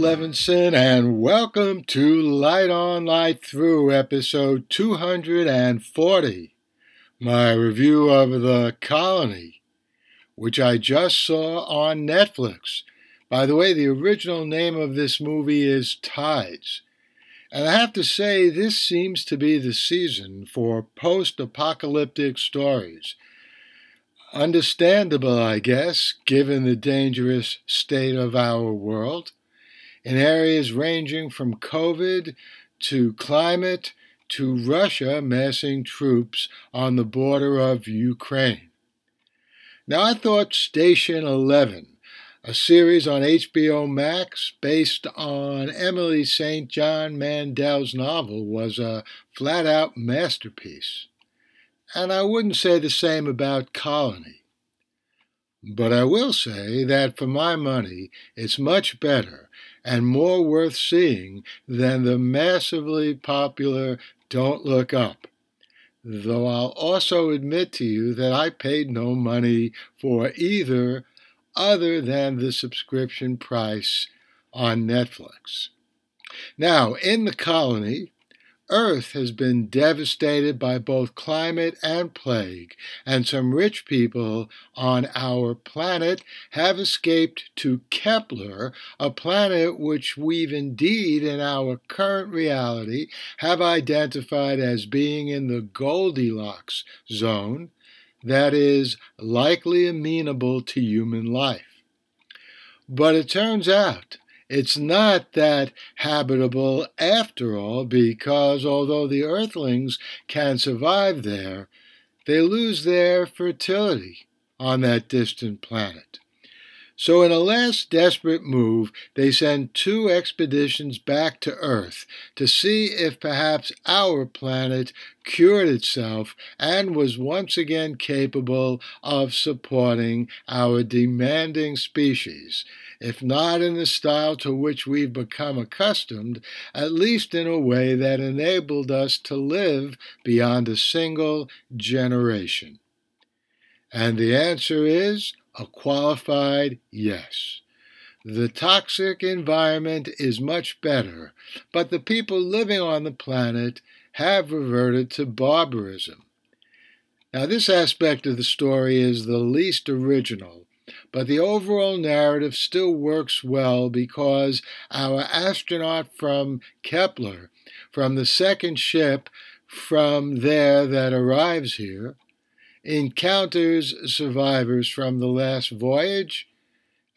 Levinson, and welcome to Light On Light Through, episode 240. My review of The Colony, which I just saw on Netflix. By the way, the original name of this movie is Tides. And I have to say, this seems to be the season for post apocalyptic stories. Understandable, I guess, given the dangerous state of our world in areas ranging from COVID to climate to Russia massing troops on the border of Ukraine. Now, I thought Station 11, a series on HBO Max based on Emily St. John Mandel's novel, was a flat out masterpiece. And I wouldn't say the same about Colony. But I will say that for my money, it's much better and more worth seeing than the massively popular Don't Look Up. Though I'll also admit to you that I paid no money for either other than the subscription price on Netflix. Now, in the colony, Earth has been devastated by both climate and plague, and some rich people on our planet have escaped to Kepler, a planet which we've indeed, in our current reality, have identified as being in the Goldilocks zone, that is, likely amenable to human life. But it turns out it's not that habitable after all, because although the earthlings can survive there, they lose their fertility on that distant planet. So, in a last desperate move, they send two expeditions back to Earth to see if perhaps our planet cured itself and was once again capable of supporting our demanding species, if not in the style to which we've become accustomed, at least in a way that enabled us to live beyond a single generation. And the answer is a qualified yes. The toxic environment is much better, but the people living on the planet have reverted to barbarism. Now, this aspect of the story is the least original, but the overall narrative still works well because our astronaut from Kepler, from the second ship from there that arrives here, encounters survivors from the last voyage,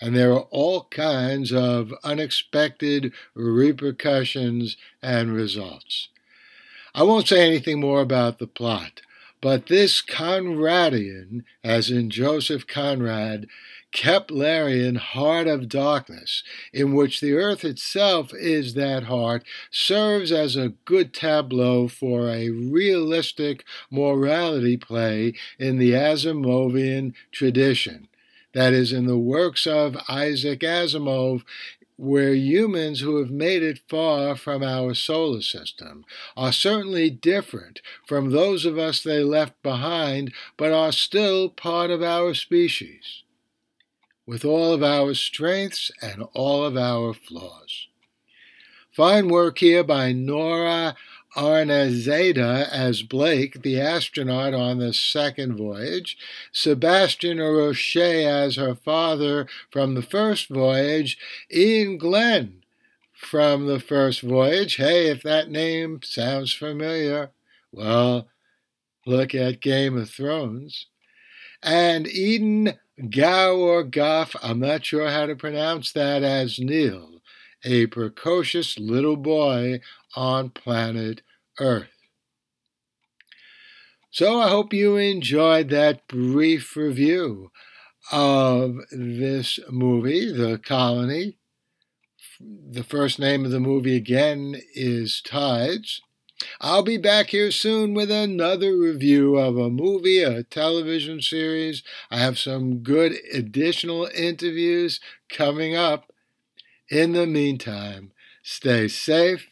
and there are all kinds of unexpected repercussions and results. I won't say anything more about the plot, but this Conradian, as in Joseph Conrad, Keplerian heart of darkness, in which the earth itself is that heart, serves as a good tableau for a realistic morality play in the Asimovian tradition. That is, in the works of Isaac Asimov, where humans who have made it far from our solar system are certainly different from those of us they left behind, but are still part of our species with all of our strengths and all of our flaws. Fine work here by Nora Arnezeder as Blake, the astronaut on the second voyage, Sebastian Roche as her father from the first voyage, Iain Glen from the first voyage. Hey, if that name sounds familiar, well, look at Game of Thrones. And Eden Gao or Goff, I'm not sure how to pronounce that, as Neil, a precocious little boy on planet Earth. So I hope you enjoyed that brief review of this movie, The Colony. The first name of the movie again is Tides. I'll be back here soon with another review of a movie, a television series. I have some good additional interviews coming up. In the meantime, stay safe,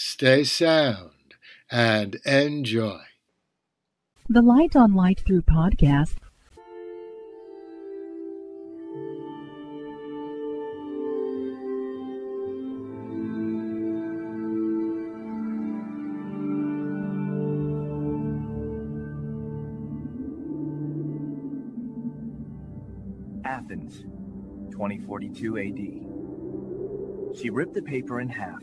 stay sound, and enjoy. The Light on Light Through podcast Athens, 2042 AD. She ripped the paper in half